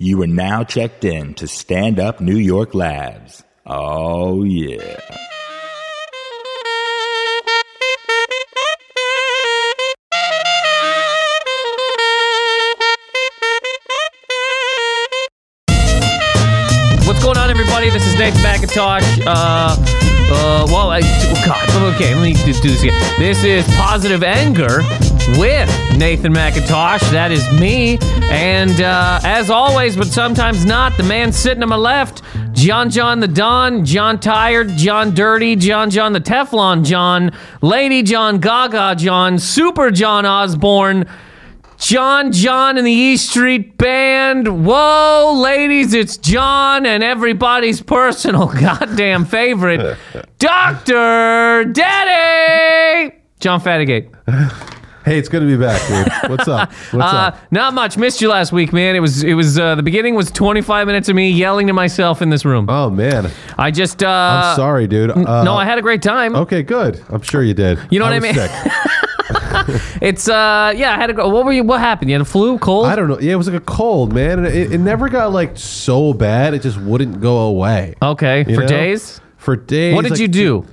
You are now checked in to Stand Up New York Labs. Oh, yeah. What's going on, everybody? This is Nathan McIntosh. Uh, uh, well, I, oh God, okay, let me do, do this again. This is Positive Anger with Nathan McIntosh. That is me. And uh, as always, but sometimes not, the man sitting to my left, John John the Don, John Tired, John Dirty, John John the Teflon John, Lady John Gaga John, Super John Osborne. John John and the E Street Band. Whoa, ladies, it's John and everybody's personal goddamn favorite, Dr. Daddy! John Fatigate. Hey, it's good to be back, dude. What's up? What's Uh, up? not much. Missed you last week, man. It was it was uh, the beginning was 25 minutes of me yelling to myself in this room. Oh man, I just uh I'm sorry, dude. Uh, No, I had a great time. Okay, good. I'm sure you did. You know what I mean? It's uh yeah, I had a. What were you what happened? You had a flu, cold? I don't know. Yeah, it was like a cold, man, and it, it never got like so bad. It just wouldn't go away. okay, you for know? days? For days. What did like, you do?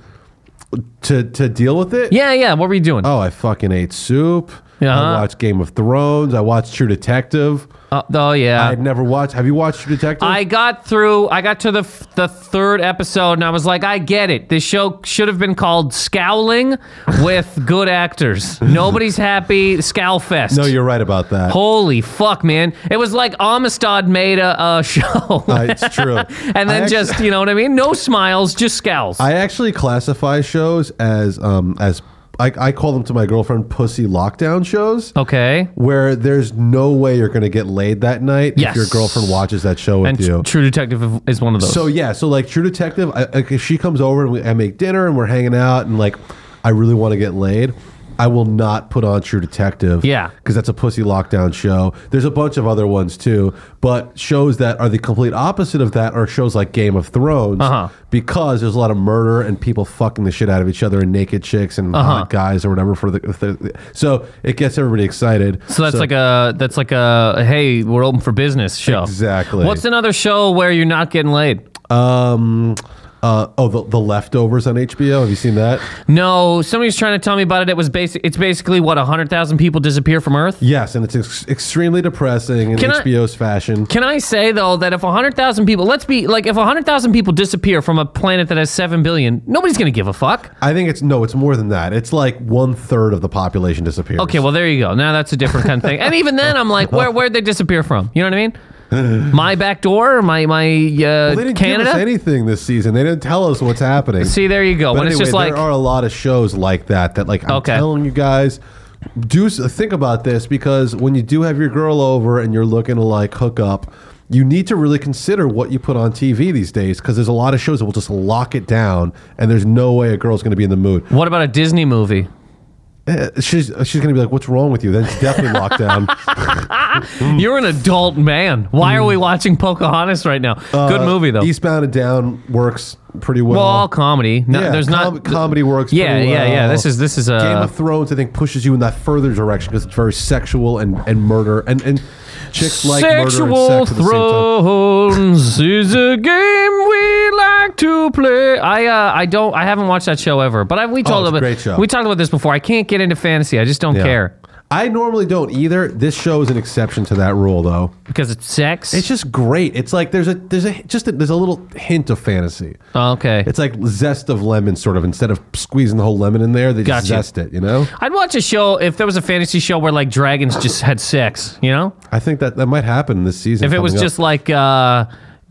To to deal with it? Yeah, yeah, what were you doing? Oh, I fucking ate soup. Uh-huh. I watched Game of Thrones. I watched True Detective. Uh, oh yeah. I'd never watched. Have you watched True Detective? I got through. I got to the f- the third episode, and I was like, I get it. This show should have been called Scowling with good actors. Nobody's happy. Scowl fest. no, you're right about that. Holy fuck, man! It was like Amistad made a, a show, Uh, it's true. and then I just actually- you know what I mean? No smiles, just scowls. I actually classify shows as um as I, I call them to my girlfriend pussy lockdown shows. okay. where there's no way you're going to get laid that night Yes. if your girlfriend watches that show with And you. True Detective is one of those. so yeah, so like True Detective, I, like, if she comes over and we, I make dinner and we're hanging out and like I really want to get laid. I will not put on True Detective. Yeah. Because that's a pussy lockdown show. There's a bunch of other ones too, but shows that are the complete opposite of that are shows like Game of Thrones Uh-huh. because there's a lot of murder and people fucking the shit out of each other and naked chicks and Uh-huh. hot guys or whatever for the, the so it gets everybody excited. So that's like a that's like a hey, we're open for business show. Exactly. What's another show where you're not getting laid? Um. Uh, oh, the, the leftovers on HBO. Have you seen that? No, somebody's trying to tell me about it. It was basic. It's basically what hundred thousand people disappear from Earth. Yes, and it's ex- extremely depressing in Can I- HBO's fashion. Can I say though that if hundred thousand people, let's be like, if hundred thousand people disappear from a planet that has seven billion, nobody's gonna give a fuck. I think it's no, it's more than that. It's like one third of the population disappears. Okay, well there you go. Now that's a different kind of thing. And even then, I'm like, where where'd they disappear from? You know what I mean? My back door, my my uh, Well, they didn't Canada. give us anything this season. They didn't tell us what's happening. See, there you go. but when anyway, it's just like, there are a lot of shows like that. That like I'm Okay. telling you guys, do think about this because when you do have your girl over and you're looking to like hook up. You need to really consider what you put on TV these days because there's a lot of shows that will just lock it down, and there's no way a girl's going to be in the mood. what about a Disney movie? Eh, She's she's going to be like, "What's wrong with you?" Then it's definitely locked down. You're an adult man. Why are we watching Pocahontas right now? Good movie though. Uh, Eastbound and Down works pretty well. well, all comedy. No, Yeah, there's com- not comedy works. Yeah, pretty yeah, yeah. well. This is this is a Game of Thrones. I think pushes you in that further direction because it's very sexual and, and murder and and chicks like murder Sexual and sex at the same time. Thrones is a game we like to play. I uh, I don't I haven't watched that show ever, but I, we talked Oh, about great show. we talked about this before. I can't get into fantasy. I just don't Yeah. care I normally don't either. This show is an exception to that rule, though. because it's sex. It's just great. It's like there's a there's a just a, there's a little hint of fantasy. Oh, okay. It's like zest of lemon, sort of. Instead of squeezing the whole lemon in there, they just zest it. You know. I'd watch a show if there was a fantasy show where like dragons just had sex. You know, I think that that might happen this season. if it was coming up. just like uh,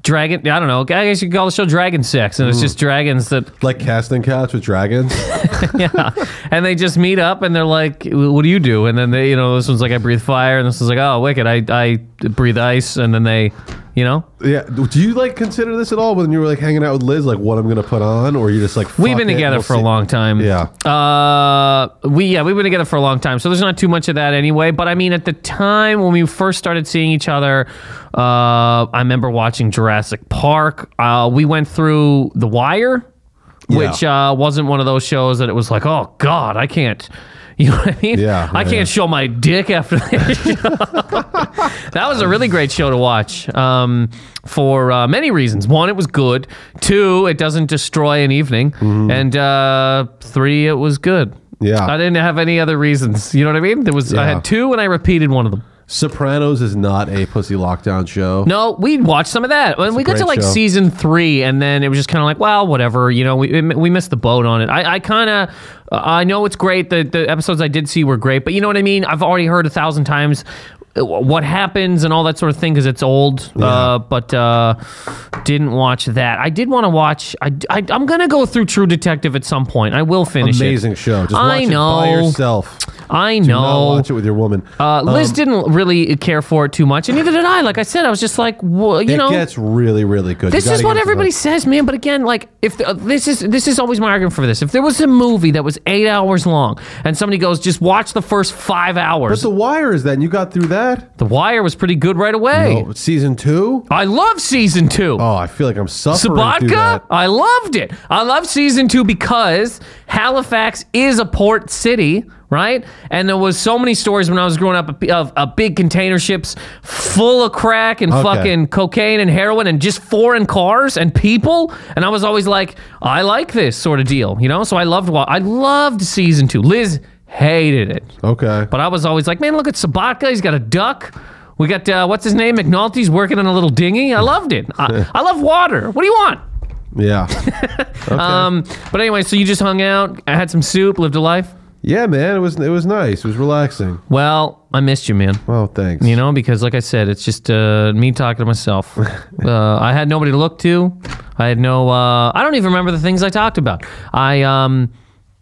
dragon. I don't know. I guess you could call the show Dragon Sex, and it's hmm. just dragons that like casting couch with dragons. yeah. And they just meet up and they're like, what do you do? And then they, you know, this one's like, I breathe fire. And this one's like, oh, wicked. I, I breathe ice. And then they, you know, Yeah. Do you like consider this at all when you were like hanging out with Liz, like what I'm gonna put on, or you just like we've been it, together we'll for a long time. Yeah. Uh, we, yeah, we've been together for a long time. So there's not too much of that anyway. But I mean, at the time when we first started seeing each other, uh, I remember watching Jurassic Park. Uh, we went through The Wire. Yeah. which uh, wasn't one of those shows that it was like, oh God, I can't. You know what I mean? Yeah, I can't yeah. show my dick after that. that was a really great show to watch um, for uh, many reasons. One, it was good. Two, it doesn't destroy an evening. And uh, three, it was good. Mm-hmm. Yeah. I didn't have any other reasons. You know what I mean? There was I had two, and I repeated one of them. Sopranos is not a pussy lockdown show. No, we watched some of that. When we got to like show. season three, and then it was just kind of like, well, whatever. You know, we we missed the boat on it. I, I kind of, I know it's great. The the episodes I did see were great, but you know what I mean. I've already heard a thousand times uh, what happens and all that sort of thing because it's old. Uh, but uh, didn't watch that. I did want to watch. I, I am gonna go through True Detective at some point. I will finish it. Amazing it. show. Just watch I it know. by yourself. I Do know. not watch it with your woman. Uh, Liz didn't really care for it too much, and neither did I. Like I said, I was just like, well, you it know, gets really, really good. this You is gotta what give it to everybody them. says, man. But again, like if the, this is this is always my argument for this. If there was a movie that was eight hours long, and somebody goes, just watch the first five hours. But The Wire is that, and you got through that. The Wire was pretty good right away. Oh, season two. I love season two. Oh, I feel like I'm suffering through Sobotka, that. I loved it. I love season two because Halifax is a port city, right? And there was so many stories when I was growing up of, of big container ships full of crack and Okay. fucking cocaine and heroin and just foreign cars and people. And I was always like, I like this sort of deal, you know. So I loved. I loved season two. Liz hated it. Okay. But I was always like, man, look at Sobotka. He's got a duck. We got uh, what's his name? McNulty's working on a little dinghy. I loved it. I, I love water. What do you want? yeah. Okay. Um, but anyway, so you just hung out, I had some soup, lived a life. Yeah, man. It was it was nice. It was relaxing. Well, I missed you, man. Oh, thanks. You know, because like I said, it's just uh, me talking to myself. uh, I had nobody to look to. I had no. Uh, I don't even remember the things I talked about. I um,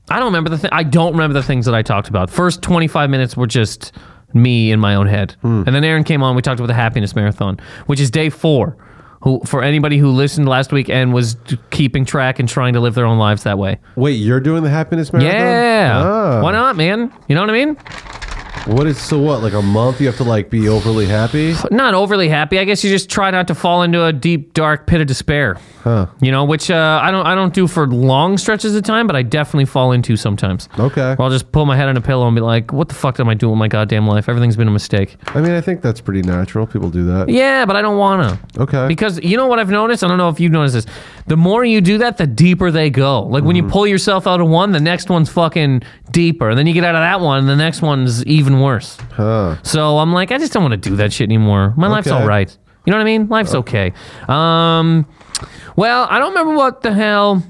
I don't remember the. Th- I don't remember the things that I talked about. First twenty five minutes were just me in my own head, and then Aaron came on. We talked about the happiness marathon, which is day four. Who for anybody who listened last week and was t- keeping track and trying to live their own lives that way. Wait, you're doing the happiness marathon? Yeah, Ah. why not, man? You know what I mean? What is so what? Like a month? You have to like be overly happy? not overly happy. I guess you just try not to fall into a deep, dark pit of despair. Huh. You know, which uh, I don't. I don't do for long stretches of time, but I definitely fall into sometimes. Okay. Where I'll just pull my head on a pillow and be like, "What the fuck am I doing with my goddamn life? Everything's been a mistake." I mean, I think that's pretty natural. People do that. Yeah, but I don't wanna. Okay. Because you know what I've noticed? I don't know if you've noticed this. The more you do that, the deeper they go. Like when you pull yourself out of one, the next one's fucking deeper. And then you get out of that one, and the next one's even worse. Huh. So I'm like, I just don't want to do that shit anymore. My life's Okay. all right. You know what I mean? Life's okay. Um, well, I don't remember what the hell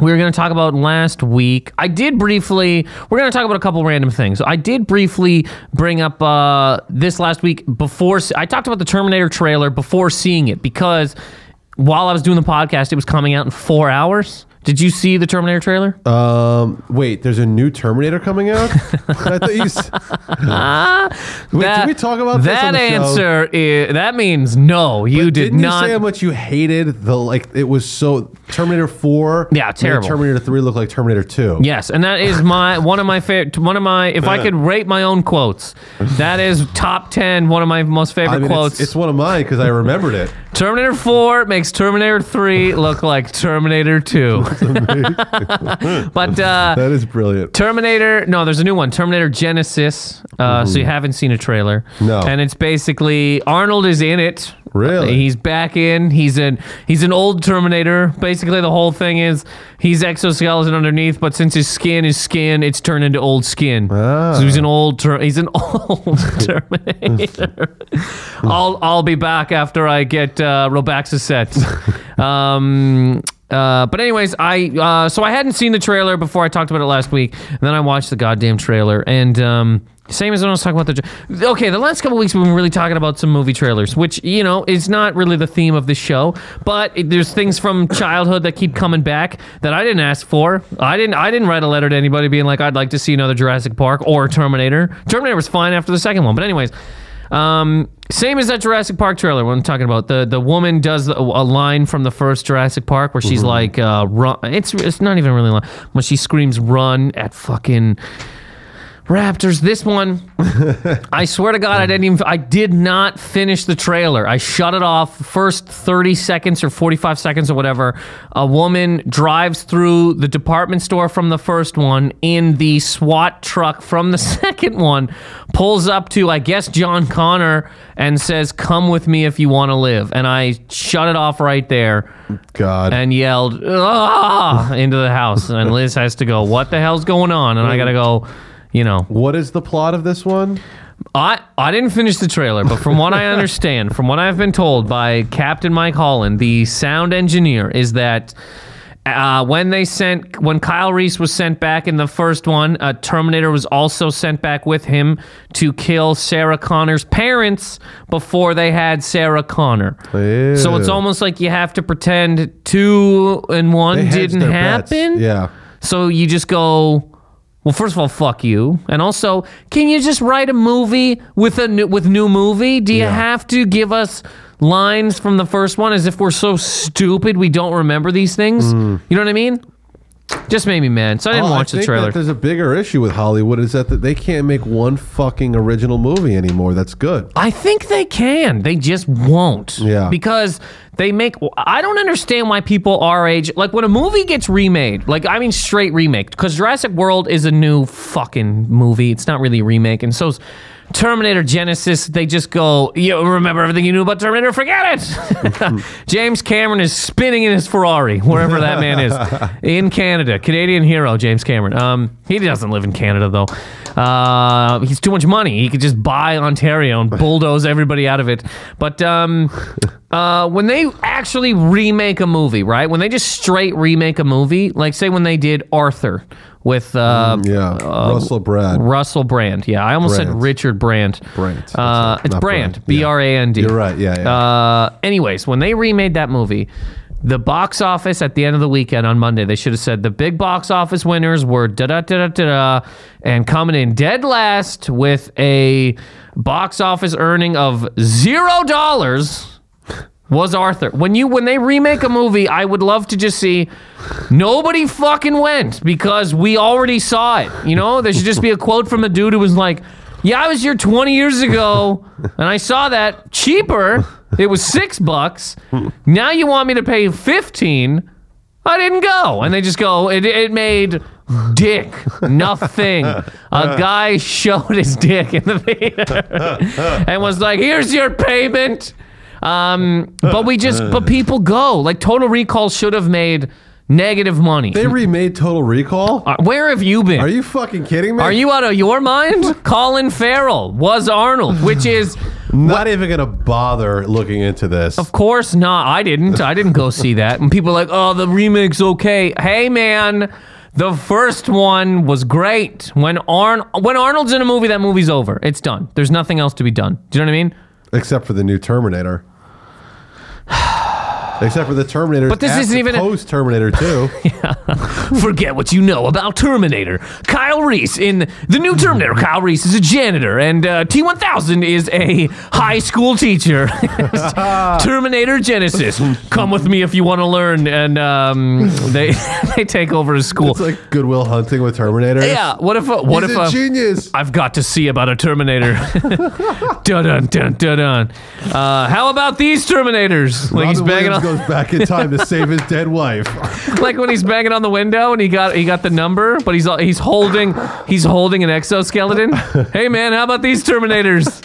we were going to talk about last week. I did briefly. We're going to talk about a couple random things. I did briefly bring up uh, this last week before I talked about the Terminator trailer before seeing it because while I was doing the podcast, it was coming out in four hours. Did you see the Terminator trailer? Um. Wait. There's a new Terminator coming out. I thought you. s- Wait. That- did we talk about this that on the show? answer? Is, that means no. You But did Didn't not. you say how much you hated the like? It was so Terminator Four. Yeah, terrible. Terminator Three looked like Terminator Two. Yes, and that is my one of my favorite. One of my, if I could rate my own quotes, that is top ten. One of my most favorite I mean, quotes. it's, it's one of mine because I remembered it. Terminator Four makes Terminator Three look like Terminator Two. but uh, That is brilliant. Terminator, no, there's a new one, Terminator Genisys. Uh, So you haven't seen a trailer. No. And it's basically Arnold is in it. Really? He's back in. He's an he's an old Terminator. Basically, the whole thing is he's exoskeleton underneath, but since his skin is skin, it's turned into old skin. Ah. So he's an old ter- he's an old Terminator. I'll I'll be back after I get uh, Robaxacet. um. Uh, but anyways, I uh, so I hadn't seen the trailer before I talked about it last week, and then I watched the goddamn trailer, and um, same as when I was talking about the. Okay, the last couple weeks we've been really talking about some movie trailers, which you know is not really the theme of the show, but it, there's things from childhood that keep coming back that I didn't ask for. I didn't. I didn't write a letter to anybody being like, I'd like to see another Jurassic Park or Terminator. Terminator was fine after the second one, but anyways. Um, same as that Jurassic Park trailer. What I'm talking about the the woman does a, a line from the first Jurassic Park where she's like, uh, "Run!" It's it's not even really a line. When she screams, "Run!" at fucking Raptors, this one, I swear to God, I didn't even, I did not finish the trailer. I shut it off first 30 seconds or 45 seconds or whatever. A woman drives through the department store from the first one in the SWAT truck from the second one, pulls up to, I guess, John Connor and says, Come with me if you want to live. And I shut it off right there God. and yelled ah into the house and liz has to go what the hell's going on and i gotta go you know what is the plot of this one? i i didn't finish the trailer but from what i understand from what i've been told by captain mike holland the sound engineer is that uh, when they sent when Kyle Reese was sent back in the first one, uh, Terminator was also sent back with him to kill Sarah Connor's parents before they had Sarah Connor. So it's almost like you have to pretend two and one They didn't their bets. happen. Yeah. So you just go, well, first of all, fuck you, and also, can you just write a movie with a new, with new movie? Do you Yeah. have to give us lines from the first one as if we're so stupid we don't remember these things? Hmm. You know what I mean? Just made me mad, so I didn't Oh, watch I the trailer. There's a bigger issue with Hollywood is that they can't make one fucking original movie anymore. That's good. I think they can. They just won't. Yeah. Because they make. I don't understand why people our age, like when a movie gets remade, like I mean straight remake, because Jurassic World is a new fucking movie. It's not really a remake, and so's Terminator Genisys. They just go, you remember everything you knew about Terminator? Forget it. James Cameron is spinning in his Ferrari wherever that man is in Canada. Canadian hero, James Cameron. Um, he doesn't live in Canada though. Uh, he's too much money. He could just buy Ontario and bulldoze everybody out of it. But um, uh, when they actually remake a movie, right? When they just straight remake a movie, like say when they did Arthur with uh, Yeah. Russell Brand. Russell Brand. Yeah, I almost said Richard Brand. Brand. Uh, it's Brand. Brand. B R A N D. You're right. Yeah, yeah. Uh, anyways, when they remade that movie, the box office at the end of the weekend on Monday, they should have said the big box office winners were da da da da da, and coming in dead last with a box office earning of zero dollars was Arthur. When you when they remake a movie, I would love to just see nobody fucking went because we already saw it. You know, there should just be a quote from a dude who was like, "Yeah, I was here 20 years ago and I saw that cheaper. It was 6 bucks. Now you want me to pay 15?" I didn't go. And they just go, it, it made dick nothing. A guy showed his dick in the theater and was like, here's your payment. Um, but we just, but people go. Like Total Recall should have made negative money. they remade Total Recall? Uh, Where have you been? Are you fucking kidding me? Are you out of your mind? Colin Farrell was Arnold, which is, not even going to bother looking into this? of course, not. I didn't. I didn't go see that. And people are like, oh, the remake's okay. Hey, man. The first one was great. When Arn when Arnold's in a movie, that movie's over. It's done. There's nothing else to be done. Do you know what I mean? Except for the new Terminator. Except for the Terminator. But this isn't even a- post Terminator 2. Forget what you know about Terminator. Kyle Reese in the new Terminator. Kyle Reese is a janitor, and uh, T1000 is a high school teacher. Terminator Genisys. Come with me if you want to learn. And um, they they take over his school. it's like Good Will Hunting with Terminator. yeah. What if? A, what He's if? a A, genius. I've got to see about a Terminator. dun dun dun dun dun. Uh, how about these Terminators? Like he's Robin banging Williams on, goes back in time to save his dead wife. like when he's banging on the window and he got he got the number, but he's he's holding he's holding an exoskeleton. hey man, how about these Terminators?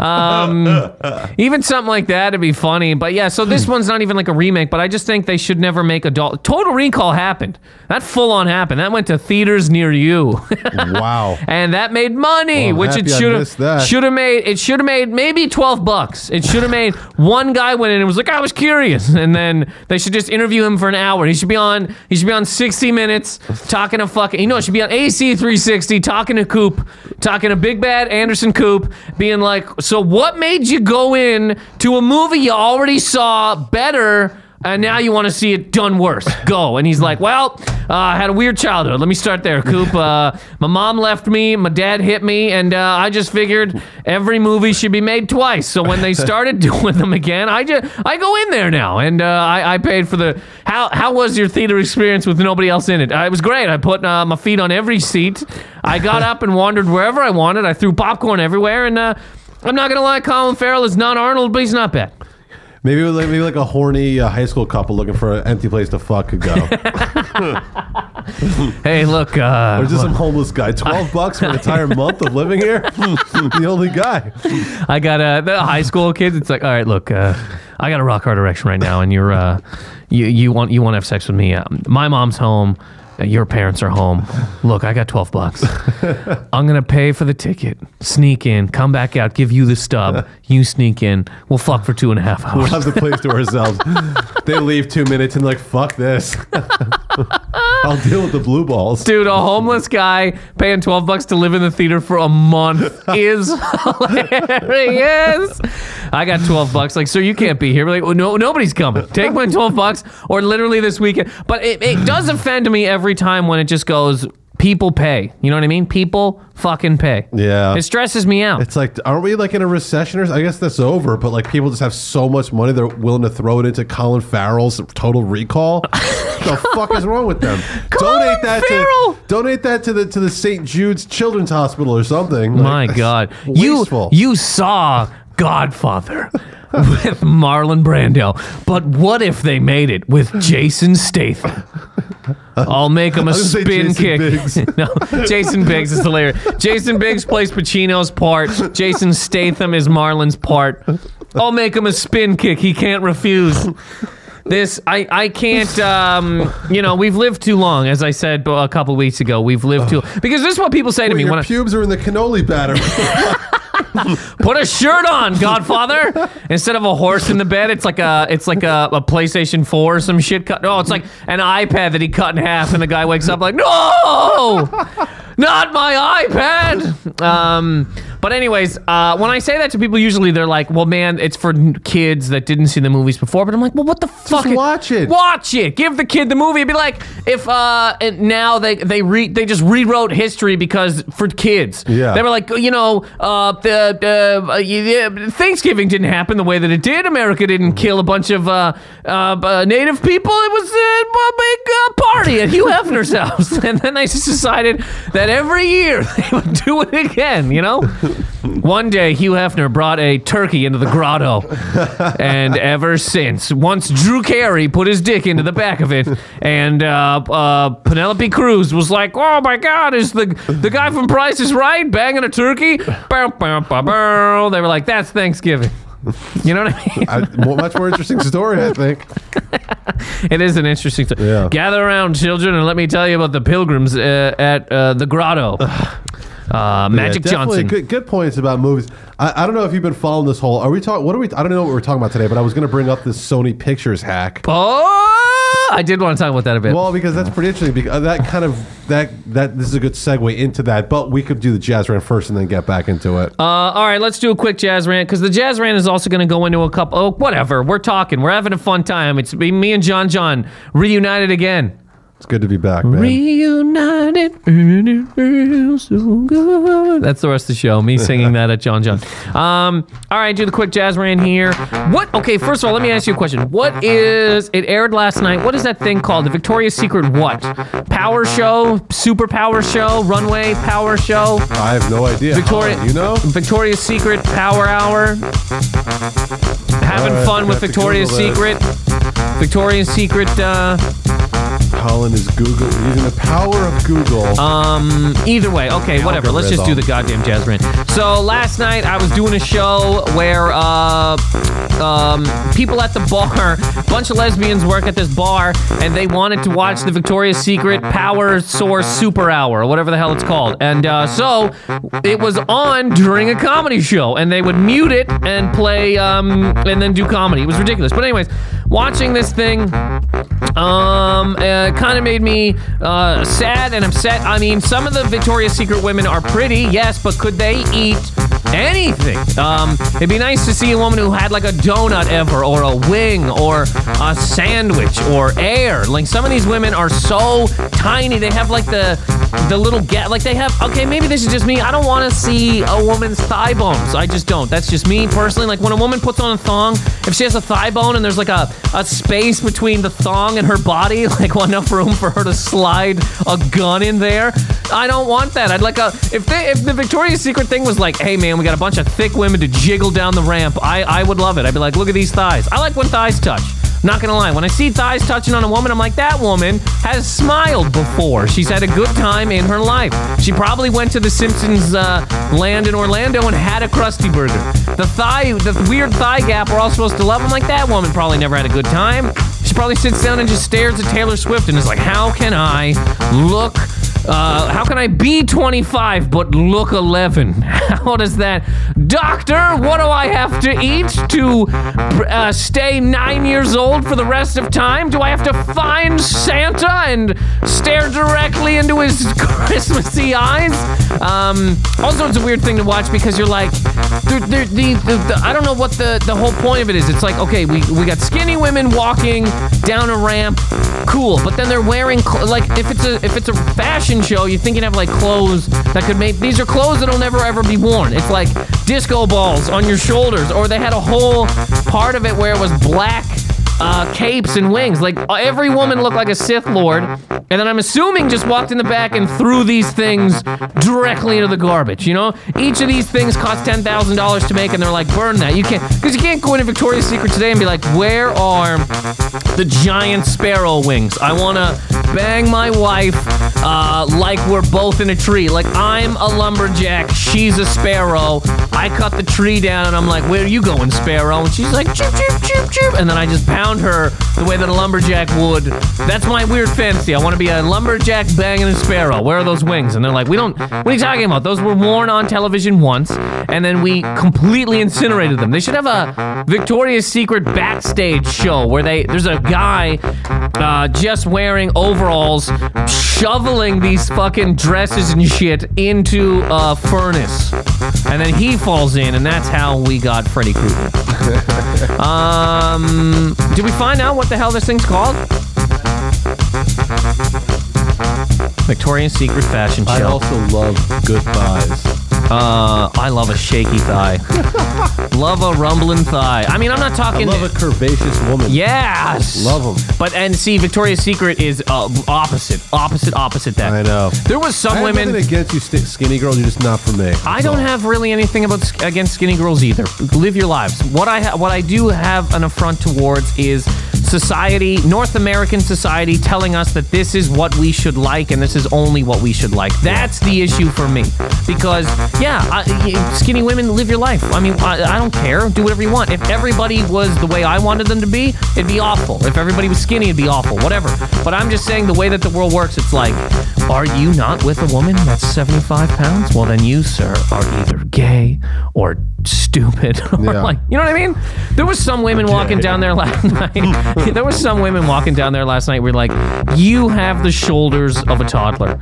Um, even something like that would be funny. But yeah, so this one's not even like a remake. But I just think they should never make adult. Total Recall happened. That full on happened. That went to theaters near you. Wow. and that made money, Well, which it should have should have made. It should have made maybe twelve bucks. It should have made one guy went in and was like, I was curious, and then they should just interview him for an hour. He should be on. He should be on sixty minutes talking to fucking. You know, it should be on AC three sixty talking to Coop, talking to Big Bad Anderson Coop, being like, so what made you go in to a movie you already saw better? and now you want to see it done worse. Go. And he's like, well, uh, I had a weird childhood. Let me start there, Coop. Uh, my mom left me, my dad hit me, and uh, I just figured every movie should be made twice. So when they started doing them again, I just I go in there now, and uh, I, I paid for the. How how was your theater experience with nobody else in it? Uh, it was great. I put uh, my feet on every seat. I got up and wandered wherever I wanted. I threw popcorn everywhere, and uh, I'm not gonna lie, Colin Farrell is not Arnold, but he's not bad. Maybe like, maybe like a horny uh, high school couple looking for an empty place to fuck could go. Hey, look. Uh, Or just some homeless guy. Twelve bucks for an entire month of living here. the only guy. I got uh, the high school kids. It's like, all right, look, uh, I got a rock hard erection right now, and you're, uh, you, you want, you want to have sex with me? Um, my mom's home. Your parents are home. Look, I got twelve bucks. I'm gonna pay for the ticket. Sneak in, come back out, give you the stub. You sneak in. We'll fuck for two and a half hours. We'll have the place to ourselves. they leave two minutes and like fuck this. I'll deal with the blue balls. Dude, a homeless guy paying 12 bucks to live in the theater for a month is hilarious. I got 12 bucks. Like, sir, you can't be here. We're like, well, no, nobody's coming. Take my 12 bucks or literally this weekend. But it, it does offend me every time when it just goes, people pay. You know what I mean? People fucking pay. Yeah. It stresses me out. It's like, aren't we like in a recession or I guess that's over, but like people just have so much money they're willing to throw it into Colin Farrell's total recall. the fuck is wrong with them? Colin donate that Farrell! to donate that to the to the St. Jude's Children's Hospital or something. My Like, God. You, you saw Godfather with Marlon Brando, but what if they made it with Jason Statham? I'll make him a I was gonna say spin Jason kick. Biggs. no, Jason Biggs is hilarious. Jason Biggs plays Pacino's part. Jason Statham is Marlon's part. I'll make him a spin kick. He can't refuse. This I I can't um you know we've lived too long as I said a couple weeks ago we've lived too because this is what people say to me your when I, pubes are in the cannoli batter. Put a shirt on, Godfather. Instead of a horse in the bed, it's like a it's like a, a PlayStation 4 or some shit cut. No, it's like an iPad that he cut in half, and the guy wakes up like, no, not my iPad. Um, but anyways, uh, when I say that to people, usually they're like, well, man, it's for n- kids that didn't see the movies before. But I'm like, well, what the fuck? watch it. Watch it. Give the kid the movie. It'd be like if uh, and now they they re- they just rewrote history because for kids. Yeah. They were like, you know, uh, the uh, Thanksgiving didn't happen the way that it did. America didn't kill a bunch of uh, uh, uh, Native people. It was uh, a big uh, party at Hugh Hefner's house, and then they just decided that every year they would do it again. You know, one day Hugh Hefner brought a turkey into the grotto, and ever since, once Drew Carey put his dick into the back of it, and uh, uh, Penelope Cruz was like, "Oh my God, is the the guy from Price is Right banging a turkey?" Bow, bow, bow, bow. They were like, "That's Thanksgiving." You know what I mean? I, much more interesting story, I think. It is an interesting. story. Yeah. Gather around, children, and let me tell you about the pilgrims uh, at uh, the grotto. Uh, Magic Yeah, Johnson. Good, good points about movies. I, I don't know if you've been following this whole. Are we talking? What are we? I don't know what we're talking about today, but I was going to bring up this Sony Pictures hack. Oh, I did want to talk about that a bit. Well, because that's pretty interesting. Because that kind of that that this is a good segue into that. But we could do the jazz rant first and then get back into it. Uh, all right, let's do a quick jazz rant because the jazz rant is also going to go into a couple. Oh, whatever. We're talking. We're having a fun time. It's me and John John reunited again. It's good to be back, man. Reunited, and it feels so good. That's the rest of the show. Me singing that at John John. Um, all right, do the quick jazz rant here. What? Okay, first of all, let me ask you a question. What is? It aired last night. What is that thing called? The Victoria's Secret what? Power show? Super power show? Runway power show? I have no idea. Victoria, you know? Victoria's Secret Power Hour. Having right, fun with Victoria's Secret. Victoria's Secret. Uh, Colin is Google using the power of Google. um. Either way, okay, whatever. Let's just do the goddamn jazz rant. So last night I was doing a show where uh, um, people at the bar, bunch of lesbians work at this bar, and they wanted to watch the Victoria's Secret Power Source Super Hour, or whatever the hell it's called. And uh, so it was on during a comedy show, and they would mute it and play, um, and then do comedy. It was ridiculous. But anyways, watching this thing, um, uh, kind of made me uh, sad and upset. I mean, some of the Victoria's Secret women are pretty, yes, but could they eat anything. Um, it'd be nice to see a woman who had like a donut ever, or a wing, or a sandwich, or air. Like some of these women are so tiny. They have like the the little get. Like they have. Okay, maybe this is just me. I don't want to see a woman's thigh bones. I just don't. That's just me personally. Like when a woman puts on a thong, if she has a thigh bone and there's like a a space between the thong and her body, like enough room for her to slide a gun in there. I don't want that. I'd like a if they if the Victoria's Secret thing was like, hey man, we got a bunch of thick women to jiggle down the ramp. I I would love it. I'd be like, look at these thighs. I like when thighs touch. Not gonna lie, when I see thighs touching on a woman, I'm like, that woman has smiled before. She's had a good time in her life. She probably went to the Simpsons uh, land in Orlando and had a Krusty Burger. The thigh, the weird thigh gap we're all supposed to love. I'm like, that woman probably never had a good time. She probably sits down and just stares at Taylor Swift and is like, how can I look uh, how can I be 25 but look 11? How does that? Doctor, what do I have to eat to uh, stay nine years old for the rest of time? Do I have to find Santa and stare directly into his Christmassy eyes? Um, also, it's a weird thing to watch because you're like, the, the, the, the, I don't know what the, the whole point of it is. It's like, okay, we, we got skinny women walking down a ramp, cool, but then they're wearing, like, if it's a, if it's a fashion show, you think you'd have like clothes that could make these are clothes that'll never ever be worn. It's like disco balls on your shoulders, or they had a whole part of it where it was black uh, capes and wings. Like uh, every woman looked like a Sith Lord, and then I'm assuming just walked in the back and threw these things directly into the garbage. You know, each of these things cost ten thousand dollars to make, and they're like, burn that. You can't because you can't go into Victoria's Secret today and be like, where are the giant sparrow wings? I want to bang my wife uh, like we're both in a tree. Like I'm a lumberjack, she's a sparrow. I cut the tree down, and I'm like, where are you going, sparrow? And she's like, choop choop choop choop, and then I just pound her the way that a lumberjack would. That's my weird fantasy. I want to be a lumberjack banging a sparrow. Where are those wings? And they're like, we don't. What are you talking about? Those were worn on television once, and then we completely incinerated them. They should have a Victoria's Secret backstage show where they there's a guy uh, just wearing overalls, shoveling these fucking dresses and shit into a furnace, and then he falls in, and that's how we got Freddy Krueger. um, did we find out what the hell this thing's called? Victoria's Secret fashion show. I also love good thighs. Uh, I love a shaky thigh. love a rumbling thigh. I mean, I'm not I talking. love a curvaceous woman. Yes. Love them. But and see, Victoria's Secret is uh, opposite, opposite, opposite that. I know. There was some I have women. nothing against you, sti skinny girls. You're just not for me. I don't have really anything about sk- against skinny girls either. Live your lives. What I ha- what I do have an affront towards is society, North American society, telling us that this is what we should like and this is only what we should like. That's the issue for me. Because yeah, I, skinny women live your life. I mean, I, I don't care. Do whatever you want. If everybody was the way I wanted them to be, it'd be awful. If everybody was skinny, it'd be awful. Whatever. But I'm just saying the way that the world works, it's like, are you not with a woman that's 75 pounds? Well, then you, sir, are either gay or stupid. or Yeah. like, you know what I mean? There was some women walking down there last night. there was some women walking down there last night. We're like, you have the shoulders of a toddler.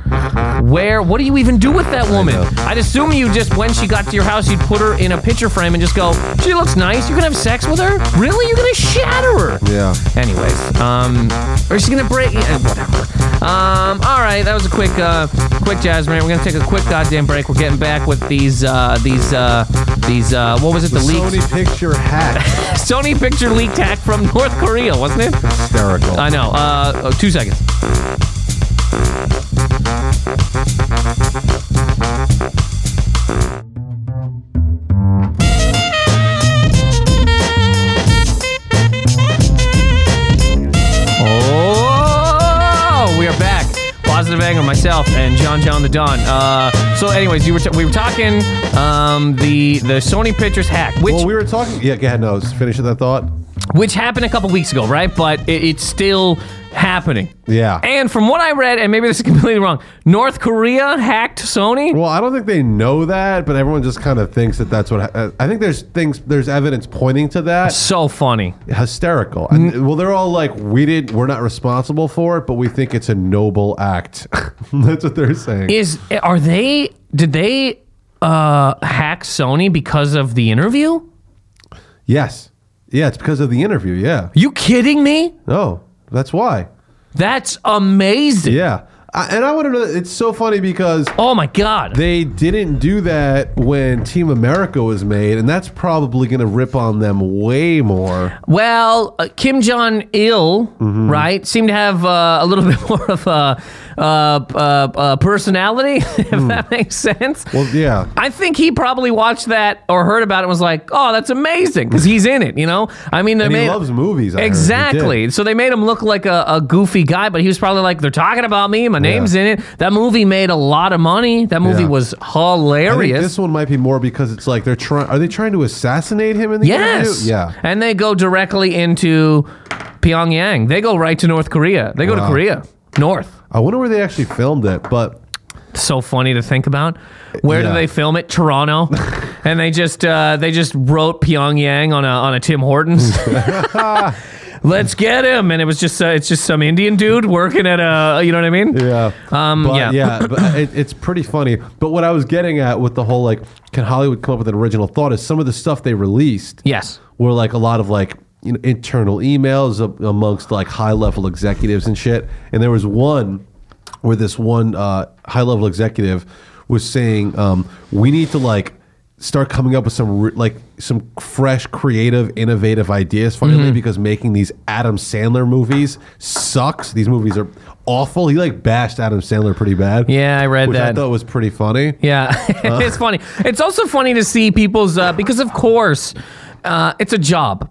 Where? What do you even do with that woman? I'd assume you just, when she got to your house, you'd put her in a picture frame and just go, she looks nice. You can have sex with her? Really? You're gonna shatter her? Yeah. Anyways, um, or she's gonna break. Yeah, whatever. Um, all right, that was a quick, uh, quick jazz man. We're gonna take a quick goddamn break. We're getting back with these, uh, these, uh, these, uh, what was it? The, The leaks. Sony picture hack. Sony picture leak hack from North Korea, wasn't it? Hysterical. I know. Uh, oh, two seconds. Positive anger, myself and John John the Don. Uh, so, anyways, you were t- we were talking um, the the Sony Pictures hack, which well, we were talking. Yeah, go ahead. No, finish that thought. which happened a couple weeks ago, right? But it, it's still happening. Yeah. And from what I read, and maybe this is completely wrong, North Korea hacked Sony. Well, I don't think they know that, but everyone just kind of thinks that that's what. ha- I think there's things, there's evidence pointing to that. So funny. Hysterical. And, well, they're all like, we did, we're not responsible for it, but we think it's a noble act. that's what they're saying. Is are they? Did they? uh, hack Sony because of the interview? Yes. Yeah, it's because of the interview. Yeah. You kidding me? Oh, that's why. That's amazing. Yeah. I, and I want to know. It's so funny because Oh my god. they didn't do that when Team America was made, and that's probably going to rip on them way more. Well, uh, Kim Jong Il, Mm-hmm. right, seemed to have uh, a little bit more of a uh, uh, uh, personality, if Hmm. that makes sense. Well, yeah. I think he probably watched that or heard about it and was like, "Oh, that's amazing," because he's in it. You know, I mean, they And he loves movies. I exactly. So they made him look like a, a goofy guy, but he was probably like, "They're talking about me. My name's in it." That movie made a lot of money. That movie Yeah. was hilarious. this one might be more because it's like they're trying. Are they trying to assassinate him in the Yes. interview? Yeah. And they go directly into Pyongyang. They go right to North Korea. They go to Korea, North. I wonder where they actually filmed it, but So funny to think about. Where Yeah. do they film it? Toronto. and they just uh, they just wrote Pyongyang on a on a Tim Hortons. Let's get him, and it was just uh, it's just some Indian dude working at a you know what I mean? yeah, Um, but, yeah. yeah, but it, it's pretty funny. But what I was getting at with the whole like, can Hollywood come up with an original thought? Is some of the stuff they released Yes. were like a lot of like you know internal emails amongst like high level executives and shit. And there was one where this one uh, high level executive was saying um, we need to like start coming up with some like some fresh, creative, innovative ideas finally Mm-hmm. because making these Adam Sandler movies sucks. These movies are awful. He like bashed Adam Sandler pretty bad. Yeah, I read which I that. thought was pretty funny. Yeah, it's funny. It's also funny to see people's uh, because of course uh, it's a job.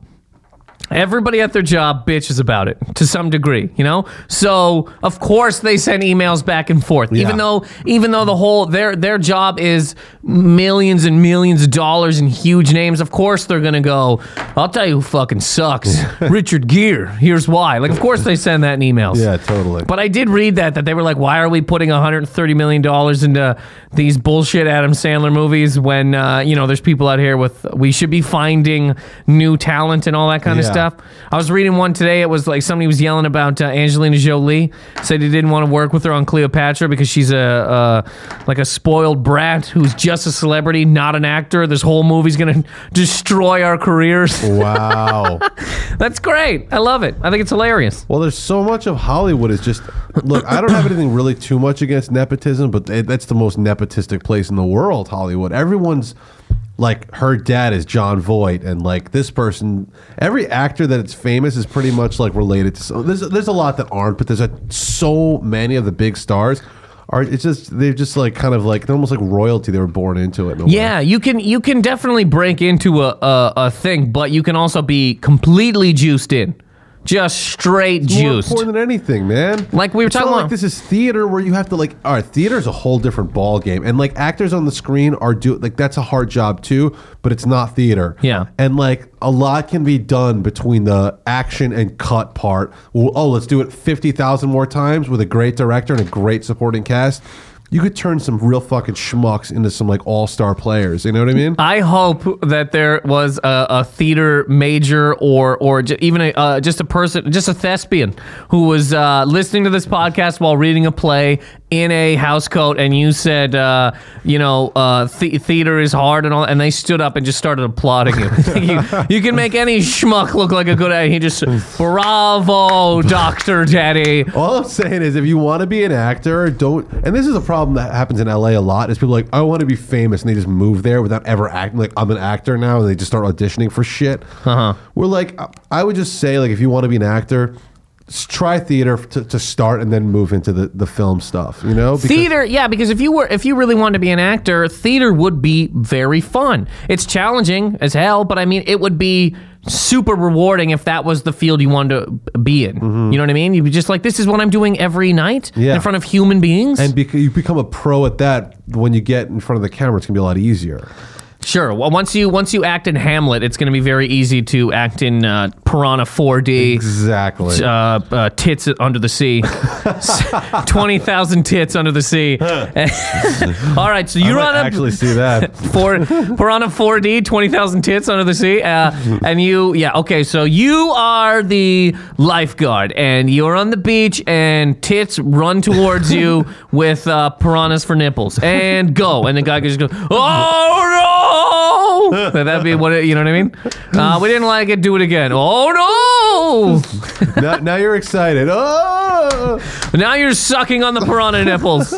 Everybody at their job bitches about it to some degree, you know. So of course they send emails back and forth, even though even though the whole their their job is millions and millions of dollars and huge names. Of course they're gonna go. I'll tell you who fucking sucks, Richard Gere. Here's why. Like of course they send that in emails. Yeah, totally. But I did read that that they were like, why are we putting 130 million dollars into these bullshit Adam Sandler movies when uh, you know there's people out here with we should be finding new talent and all that kind of Yeah. Stuff. I was reading one today. It was like somebody was yelling about uh, Angelina Jolie. Said he didn't want to work with her on Cleopatra because she's a uh, like a spoiled brat who's just a celebrity, not an actor. This whole movie's gonna destroy our careers. Wow. That's great. I love it. I think it's hilarious. Well, there's so much of Hollywood is just look. I don't have anything really too much against nepotism, but that's the most nepotistic place in the world. Hollywood. Everyone's like her dad is Jon Voight, and like this person, every actor that it's famous is pretty much like related to. So there's there's a lot that aren't, but there's a, so many of the big stars. Are it's just they're just like kind of like they're almost like royalty. They were born into it. in a way. Yeah, you can you can definitely break into a, a a thing, but you can also be completely juiced in, just straight juice. more important than anything, man. Like we were It's talking not about- like this is theater where you have to like. All right, theater is a whole different ball game, and like actors on the screen are do like that's a hard job too, but it's not theater. Yeah. and like a lot can be done between the action and cut part. Well, oh, let's do it fifty thousand more times with a great director and a great supporting cast. You could turn some real fucking schmucks into some like all star players. You know what I mean? I hope that there was a, a theater major or or j- even a, uh, just a person, just a thespian who was uh, listening to this podcast while reading a play in a house coat, and you said, uh, you know, uh, the- theater is hard and all, and they stood up and just started applauding you. you. You can make any schmuck look like a good actor. He just, bravo, Doctor Daddy. All I'm saying is, if you want to be an actor, don't. And this is a problem that happens in LA a lot. Is people like, I want to be famous, and they just move there without ever acting. Like I'm an actor now, and they just start auditioning for shit. Uh-huh. We're like, I would just say, like, if you want to be an actor, try theater to, to start, and then move into the, the film stuff. You know, Because- theater yeah because if you were if you really wanted to be an actor theater would be very fun it's challenging as hell but i mean it would be super rewarding if that was the field you wanted to be in you know what i mean you'd be just like this is what i'm doing every night Mm-hmm. Yeah. in front of human beings And because you become a pro at that, when you get in front of the camera, it's gonna be a lot easier. Sure. Well, once you once you act in Hamlet, it's going to be very easy to act in uh, Piranha 4D. Exactly. Uh, uh, tits under the sea, twenty thousand tits under the sea. All right, so you're might on a actually see that. four, Piranha 4D, twenty thousand tits under the sea, uh, and you, yeah, okay. So you are the lifeguard, and you're on the beach, and tits run towards you with uh, piranhas for nipples, and go, and the guy just goes, oh no! That'd be what it, you know what I mean? Uh, we didn't like it. Do it again. Oh no! now, now you're excited. Oh, Now you're sucking on the piranha nipples.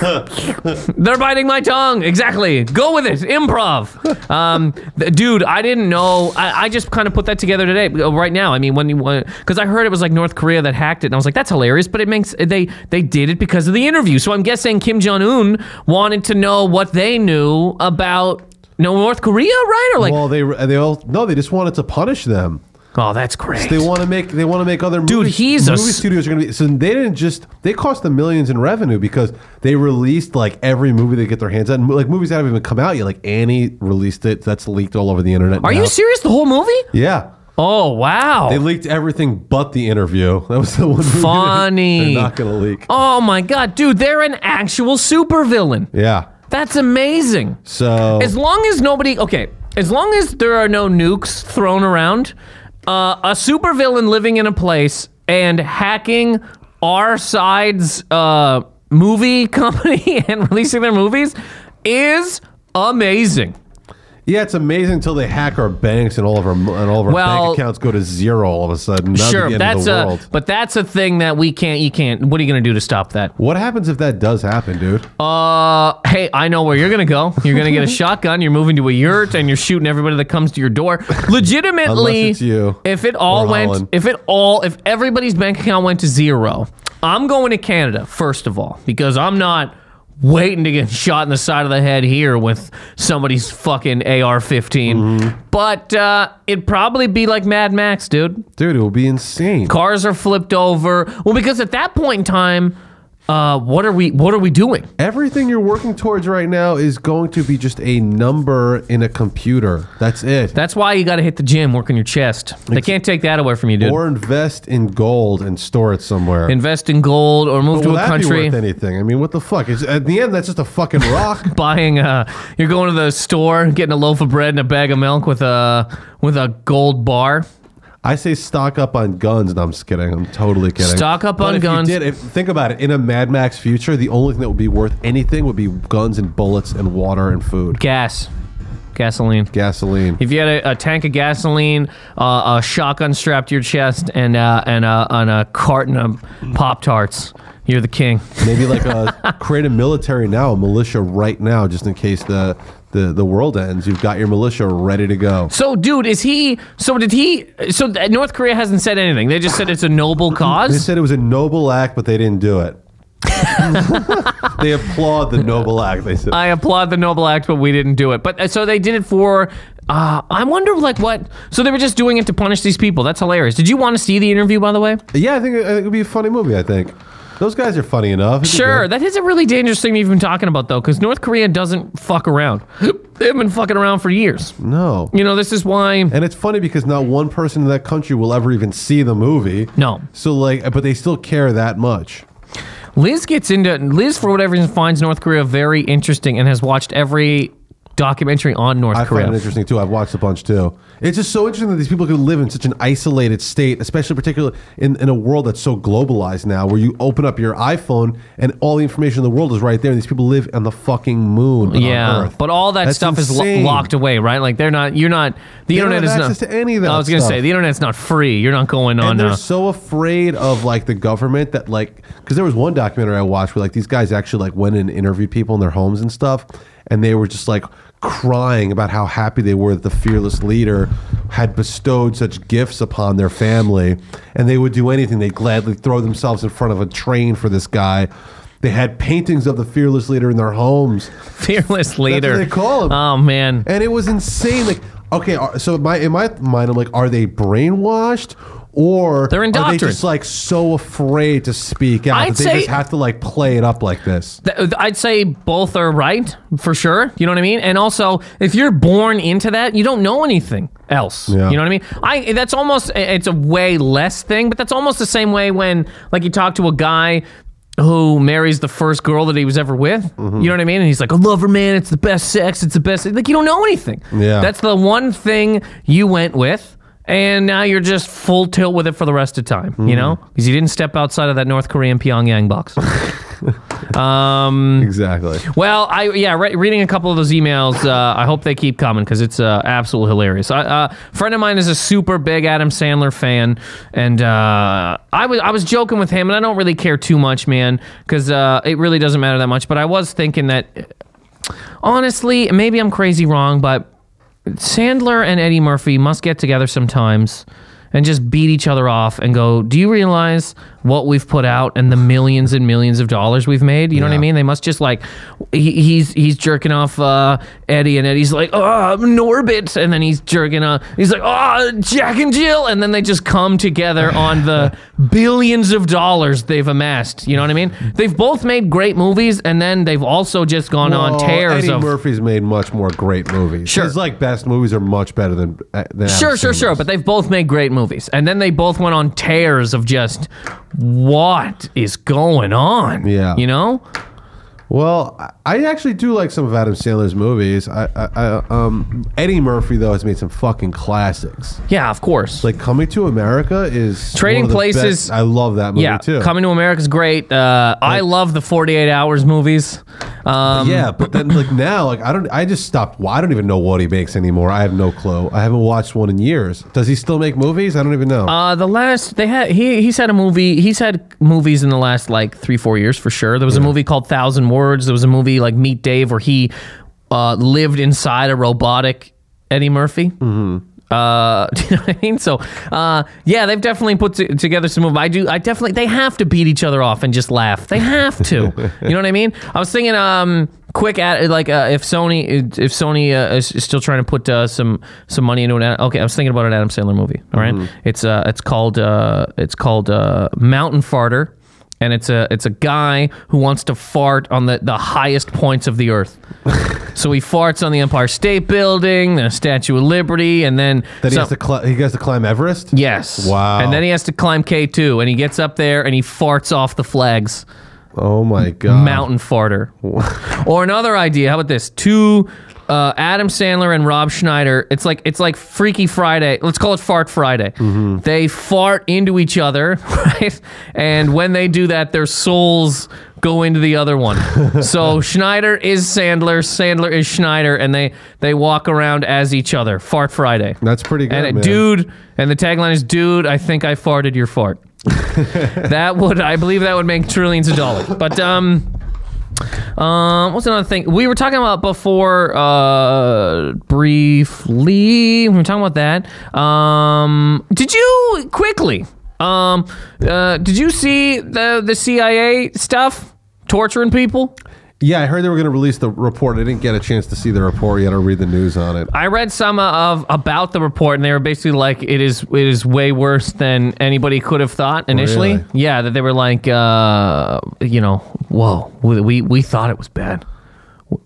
They're biting my tongue. Exactly. Go with it. Improv. Um, th- dude, I didn't know. I, I just kind of put that together today, uh, right now. I mean, when you because I heard it was like North Korea that hacked it, and I was like, that's hilarious. But it makes they they did it because of the interview. So I'm guessing Kim Jong Un wanted to know what they knew about no North Korea, right? Or like, well, they they all no, they just wanted to punish them. oh, that's great. They want to make they want to make other Dude, movies. he's a movie s- studios are going to be so they didn't just they cost them millions in revenue because they released like every movie they get their hands on like movies that haven't even come out yet like Annie released it that's leaked all over the internet Are now. you serious? The whole movie? yeah Oh wow. they leaked everything but the interview that was the one movie Funny. they're not going to leak Oh my god, dude, they're an actual supervillain. yeah That's amazing. so As long as nobody, okay, as long as there are no nukes thrown around, uh, a supervillain living in a place and hacking our side's uh, movie company and releasing their movies is amazing. Yeah it's amazing until they hack our banks and all of our and all of our Well- bank accounts go to zero all of a sudden sure, that's a, but that's a thing that we can't. You can't. What are you gonna do to stop that? what happens if that does happen dude Uh, hey, I know where you're gonna go. You're gonna get a shotgun. You're moving to a yurt, and you're shooting everybody that comes to your door. Legitimately, you if it all went, Holland. if it all, if everybody's bank account went to zero, I'm going to Canada first of all because I'm not waiting to get shot in the side of the head here with somebody's fucking AR-15. Mm-hmm. But uh, it'd probably be like Mad Max, dude. dude it will be insane Cars are flipped over. Well, because at that point in time. Uh, what are we? What are we doing? Everything you're working towards right now is going to be just a number in a computer. That's it. That's why you got to hit the gym, work on your chest. They can't take that away from you, dude. or invest in gold and store it somewhere. Invest in gold or move But to will a that country. be worth anything? I mean, what the fuck? It's, at the end, that's just a fucking rock. Buying, uh, you're going to the store, getting a loaf of bread and a bag of milk with a with a gold bar. I say stock up on guns. No, I'm just kidding. I'm totally kidding. Stock up But on if guns. You did, if, think about it. In a Mad Max future, the only thing that would be worth anything would be guns and bullets and water and food, Gas, gasoline. gasoline. If you had a, a tank of gasoline, uh, a shotgun strapped to your chest, and uh, and uh, and a carton of Pop Tarts, you're the king. Maybe like a create a military now, a militia right now, just in case the the the world ends. You've got your militia ready to go. So, dude, is he? So did he? So North Korea hasn't said anything. They just said it's a noble cause. They said it was a noble act, but they didn't do it. they applaud the noble act. They said. I applaud the noble act, but we didn't do it. But uh, so they did it for. Uh, I wonder, like, what? So they were just doing it to punish these people. That's hilarious. Did you want to see the interview, by the way? yeah, I think it, it would be a funny movie. I think those guys are funny enough. It'd Sure, that is a really dangerous thing you've been talking about, though, because North Korea doesn't fuck around. They've been fucking around for years. No. You know, this is why. And it's funny because not one person in that country will ever even see the movie. No. So like, but they still care that much. Liz gets into Liz for whatever reason finds North Korea very interesting and has watched every documentary on North I Korea. find it interesting too. I've watched a bunch too. It's just so interesting that these people can live in such an isolated state, especially particularly in, in a world that's so globalized now, where you open up your iPhone and all the information in the world is right there. And these people live on the fucking moon. on Yeah, Earth. but all that That's stuff is lo- locked away, right? Like they're not. You're not. The They don't internet have is not. access to any of that I was gonna stuff. say the internet's not free. You're not going on. and they're Uh, so afraid of like the government that like because there was one documentary I watched where like these guys actually like went and interviewed people in their homes and stuff, and they were just like crying about how happy they were that the fearless leader had bestowed such gifts upon their family, and they would do anything. They gladly throw themselves in front of a train for this guy. They had paintings of the fearless leader in their homes. fearless leader. they call him. Oh man. And it was insane. Like okay, uh, so my in my mind, I'm like, are they brainwashed? Or They're are they just like so afraid to speak out I'd that they say- just have to like play it up like this? Th- I'd say both are right for sure. You know what I mean? And also, if you're born into that, you don't know anything else. Yeah. You know what I mean? I that's almost it's a way less thing, but that's almost the same way when like you talk to a guy who marries the first girl that he was ever with. Mm-hmm. You know what I mean? And he's like, "I love her, man. It's the best sex. It's the best." Like you don't know anything. Yeah. That's the one thing you went with. And now you're just full tilt with it for the rest of time, you know? Because you didn't step outside of that North Korean Pyongyang box. Exactly. Well, I yeah, re- reading a couple of those emails. Uh, I hope they keep coming because it's uh, absolutely hilarious. I, uh, a friend of mine is a super big Adam Sandler fan, and uh, I was I was joking with him, and I don't really care too much, man, because uh, it really doesn't matter that much. But I was thinking that honestly, maybe I'm crazy wrong, but Sandler and Eddie Murphy must get together sometimes and just beat each other off and go, Do you realize what we've put out and the millions and millions of dollars we've made? You know what I mean? They must just like he, he's he's jerking off uh, Eddie and Eddie's like, Oh, Norbit and then he's jerking off. he's like, Oh, Jack and Jill and then they just come together on the billions of dollars they've amassed. You know what I mean? They've both made great movies and then they've also just gone on tears Eddie of Murphy's made much more great movies. Sure. His like best movies are much better than uh, than Sure, Adam sure, sure. But they've both made great movies. And then they both went on tears of just what is going on? Yeah. You know? Well, I- actually do like some of Adam Sandler's movies. I, I, I um Eddie Murphy though has made some fucking classics. Yeah, of course. Like Coming to America is Trading one of the Places- best- I love that movie yeah, too. Coming to America's great. Uh, I love the 48 Hours movies. Um, yeah, but then like now, like I don't, I just stopped. Well, I don't even know what he makes anymore. I have no clue. I haven't watched one in years. Does he still make movies? I don't even know. Uh, the last they had he he's had a movie he's had movies in the last like three four years for sure. There was a movie called Thousand Words. There was a movie like Meet Dave where he uh, lived inside a robotic Eddie Murphy. Mm-hmm. Uh, you know what I mean? So, uh, yeah, they've definitely put t- together some movies. I do. I definitely. They have to beat each other off and just laugh. They have to. you know what I mean? I was thinking, um, quick at like uh, if Sony if Sony uh, is still trying to put uh, some some money into it. Okay, I was thinking about an Adam Sandler movie. All right? it's uh it's called uh it's called uh Mountain Farter. And it's a it's a guy who wants to fart on the, the highest points of the earth. so he farts on the Empire State Building, the Statue of Liberty, and then then he some- has to, he has to climb Everest. Yes. Wow. And then he has to climb K2 and he gets up there and he farts off the flags. Oh my god. Mountain farter. or another idea, how about this? Two uh, Adam Sandler and Rob Schneider. It's like it's like Freaky Friday. Let's call it Fart Friday. They fart into each other, right? And when they do that, their souls go into the other one. so Schneider is Sandler, Sandler is Schneider, and they they walk around as each other. Fart Friday. That's pretty good, And a man. dude, and the tagline is, "Dude, I think I farted your fart." that would, I believe, that would make trillions of dollars. But um, um, what's another thing we were talking about before? Uh, briefly, we were talking about that. Um, did you quickly? Um, uh, did you see the the CIA stuff torturing people? Yeah, I heard they were going to release the report. I didn't get a chance to see the report yet or read the news on it. I read some of about the report, and they were basically like, "It is it is way worse than anybody could have thought initially." Really? Yeah, that they were like, uh, you know, whoa, we we, we thought it was bad,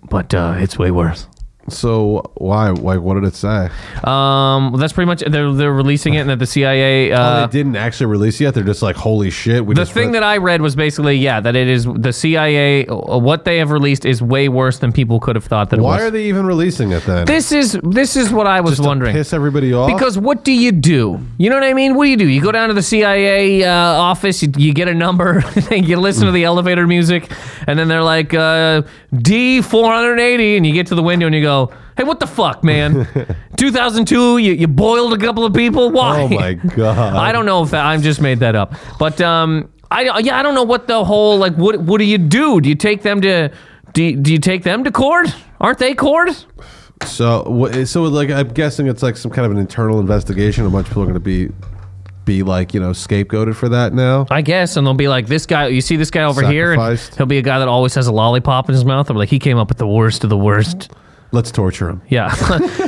but uh, it's way worse. So why? Like, what did it say? Um, well, that's pretty much they're they're releasing it, and that the CIA. oh, Uh, they didn't actually release it yet. They're just like, holy shit. We the just thing read- that I read was basically, yeah, that it is the CIA. uh, What they have released is way worse than people could have thought that it Why are they even releasing it then? this is this is what I was Just to wondering. piss everybody off. Because what do you do? You know what I mean? What do you do? You go down to the CIA uh, office, you, you get a number, you listen to the elevator music, and then they're like uh, D four hundred eighty, and you get to the window and you go, "Hey, what the fuck, man? 2002, you, you boiled a couple of people. Why? Oh my god. I don't know if that, I just made that up, but um, I yeah, I don't know what the whole like. What what do you do? Do you take them to? Do you, do you take them to court? Aren't they court? So, so like, I'm guessing it's like some kind of an internal investigation. A bunch of people are going to be, be like, you know, scapegoated for that now. I guess, and they'll be like, "This guy, you see this guy over here, and he'll be a guy that always has a lollipop in his mouth." Or like, he came up with the worst of the worst. Let's torture him. Yeah.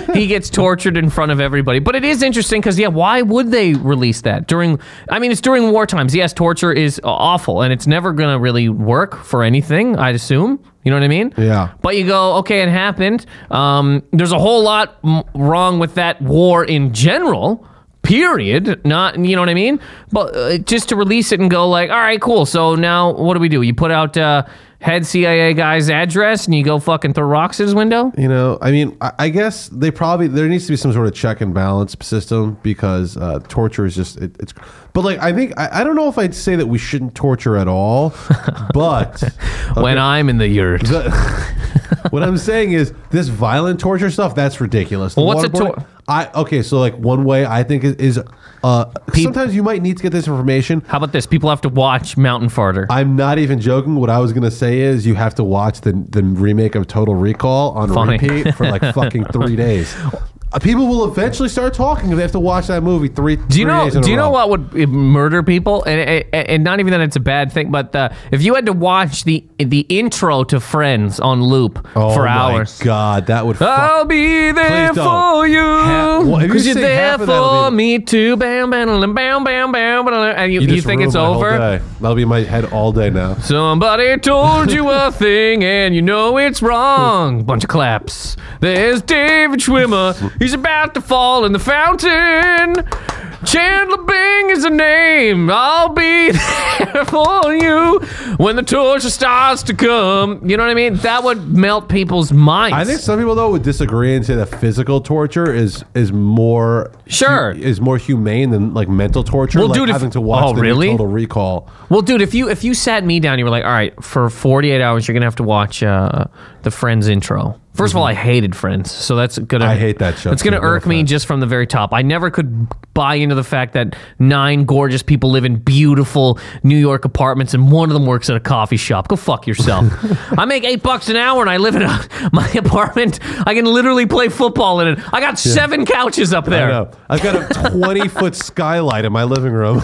he gets tortured in front of everybody. But it is interesting because, yeah, why would they release that during? I mean, it's during war times. Yes, torture is awful and it's never going to really work for anything, I'd assume. You know what I mean? Yeah. But you go, okay, it happened. Um, there's a whole lot m- wrong with that war in general. Period. Not, you know what I mean? But uh, just to release it and go like, all right, cool. So now what do we do? You put out uh, head CIA guy's address and you go fucking throw rocks at his window. You know, I mean, I, I guess they probably there needs to be some sort of check and balance system because uh, torture is just it, it's. But like, I think I, I don't know if I'd say that we shouldn't torture at all, but When I'm in the yurt. what I'm saying is this violent torture stuff that's ridiculous. The Well, what's a tor- I okay, so like one way I think is, is uh, sometimes you might need to get this information. How about this? People have to watch Mountain Farter. I'm not even joking. What I was gonna say is you have to watch the the remake of Total Recall on Funny. repeat for like fucking three days. Uh, People will eventually start talking if they have to watch that movie three. Do you know? Do you know what would murder people? And, and, and not even that it's a bad thing, but uh, if you had to watch the the intro to Friends on loop Oh for my hours, God, that would. Fuck. I'll be there Please don't. for you Ha- well, if you because you're say there half of that'll for be- me too. Bam, bam, bam, bam, bam, bam, bam, and you, you, just think it's my whole over. day. That'll be in my head all day now. Somebody told you a thing and you know it's wrong. Bunch of claps. There's David Schwimmer. He's about to fall in the fountain. Chandler Bing is a name. I'll be there for you when the torture starts to come. You know what I mean? That would melt people's minds. I think some people though would disagree and say that physical torture is is more Sure. is more humane than like mental torture. Well, like dude, if- having to watch oh, the new really? Total Recall. Well, dude, if you if you sat me down, you were like, "All right, for 48 hours, you're gonna have to watch uh, the Friends intro." 1st of all, I hated Friends, so that's gonna. Mm-hmm. I hate that show, It's gonna irk me just from the very top. I never could buy into the fact that nine gorgeous people live in beautiful New York apartments, and one of them works at a coffee shop. Go fuck yourself. I make eight bucks an hour, and I live in a, my apartment. I can literally play football in it. I got seven couches up I there. know. I've got a 20 foot skylight in my living room.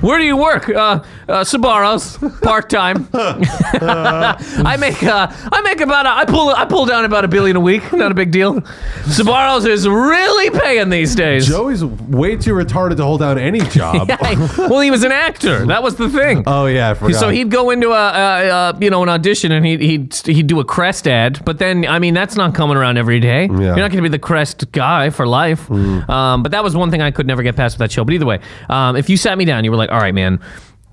Where do you work? Uh, uh, Sbarro's, part time. I make uh, I make about a, I pull I pull down about a billion a week. Not a big deal. Sbarro's is really paying these days. Joey's way too retarded to hold down any job. well, he was an actor. That was the thing. Oh yeah, I forgot. So he'd go into a, a, a you know an audition and he'd, he'd he'd do a Crest ad, but then I mean that's not coming around every day. You're not going to be the Crest guy for life. Mm. Um, but that was one thing I could never get past with that show. But either way, um, if you sat me down, you were like, all right, man.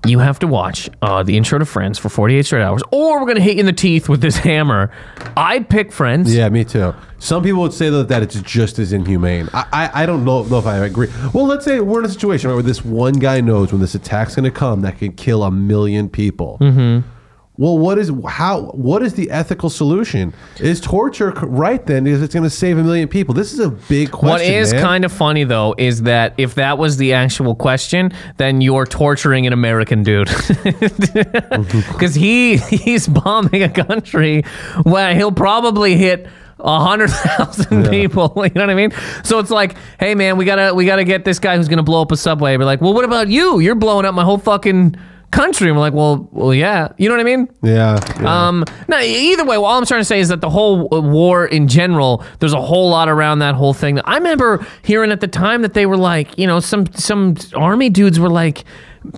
You have to watch uh, the intro to Friends for 48 straight hours, or we're gonna hit you in the teeth with this hammer. I'd pick Friends. Yeah, me too. Some people would say that, that it's just as inhumane. I, I, I don't know, know if I agree. Well, let's say we're in a situation where this one guy knows when this attack's going to come that can kill a million people. Mm-hmm. Well, what is how? What is the ethical solution? Is torture right then? Because it's going to save a million people. This is a big question. What is man. kind of funny though is that if that was the actual question, then you're torturing an American dude because he he's bombing a country where he'll probably hit a hundred thousand people. You know what I mean? So it's like, hey man, we gotta we gotta get this guy who's gonna blow up a subway. We're like, well, what about you? You're blowing up my whole fucking country. And we're like, well, well, yeah. You know what I mean? Yeah. yeah. Um, no, either way, well, all I'm trying to say is that the whole uh, war in general, there's a whole lot around that whole thing. I remember hearing at the time that they were like, you know, some some army dudes were like,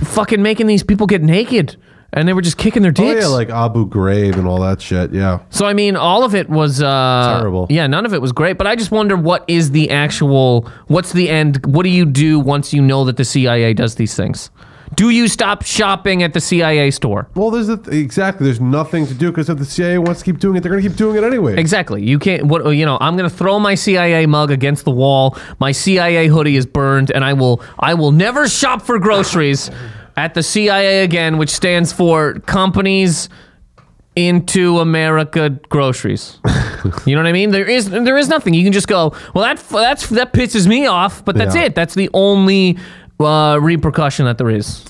fucking making these people get naked, and they were just kicking their oh dicks. yeah, like Abu Ghraib and all that shit. Yeah. so I mean, all of it was uh, Terrible. Yeah, none of it was great. But I just wonder what is the actual, what's the end? What do you do once you know that the CIA does these things? Do you stop shopping at the CIA store? Well, there's a, exactly. There's nothing to do because if the CIA wants to keep doing it, they're going to keep doing it anyway. Exactly. You can't. What you know? I'm gonna throw my CIA mug against the wall. My CIA hoodie is burned, and I will. I will never shop for groceries at the CIA again, which stands for Companies into America Groceries. you know what I mean? There is there is nothing. You can just go. Well, that that's that pisses me off, but that's Yeah. it. That's the only uh, repercussion that there is.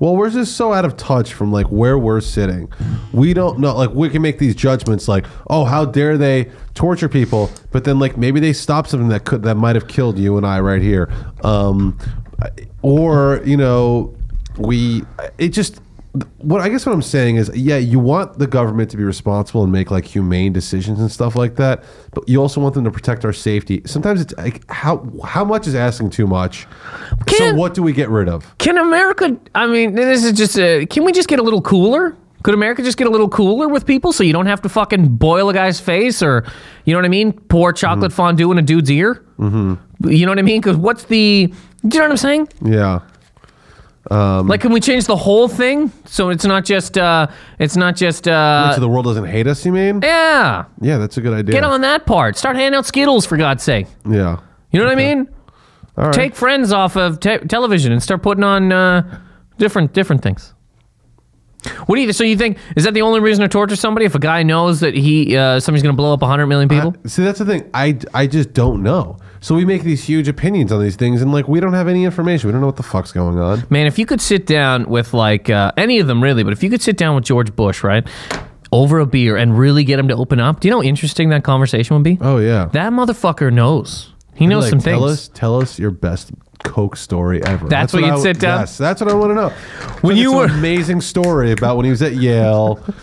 Well, we're just so out of touch from like where we're sitting. We don't know. Like we can make these judgments, like, oh, how dare they torture people? But then, like, maybe they stop something that could that might have killed you and I right here. Um, or you know, we it just what I guess what I'm saying is, yeah, you want the government to be responsible and make like humane decisions and stuff like that, but you also want them to protect our safety. Sometimes it's like how how much is asking too much. so Can't- what do we get rid of? Can America? I mean, this is just. A, can we just get a little cooler? Could America just get a little cooler with people so you don't have to fucking boil a guy's face or, you know what I mean? Pour chocolate fondue in a dude's ear. Mm-hmm. You know what I mean? Because what's the? Do you know what I'm saying? Yeah. Like, can we change the whole thing so it's not just? uh It's not just. uh so the world doesn't hate us, you mean? Yeah. Yeah, that's a good idea. Get on that part. Start handing out Skittles for God's sake. Yeah. You know what I mean? All right. Take Friends off of te- television and start putting on uh, different different things. What do you? So you think is that the only reason to torture somebody if a guy knows that he uh, somebody's going to blow up hundred million people? See, that's the thing. I, I just don't know. So we make these huge opinions on these things, and like we don't have any information. We don't know what the fuck's going on. Man, if you could sit down with like uh, any of them really, but if you could sit down with George Bush, right, over a beer and really get him to open up, do you know how interesting that conversation would be? Oh yeah. That motherfucker knows. He knows Like, some tell things. us, tell us your best Coke story ever. That's what I you'd w- sit down? Yes, that's what I want to know. When you were- an amazing story about when he was at Yale.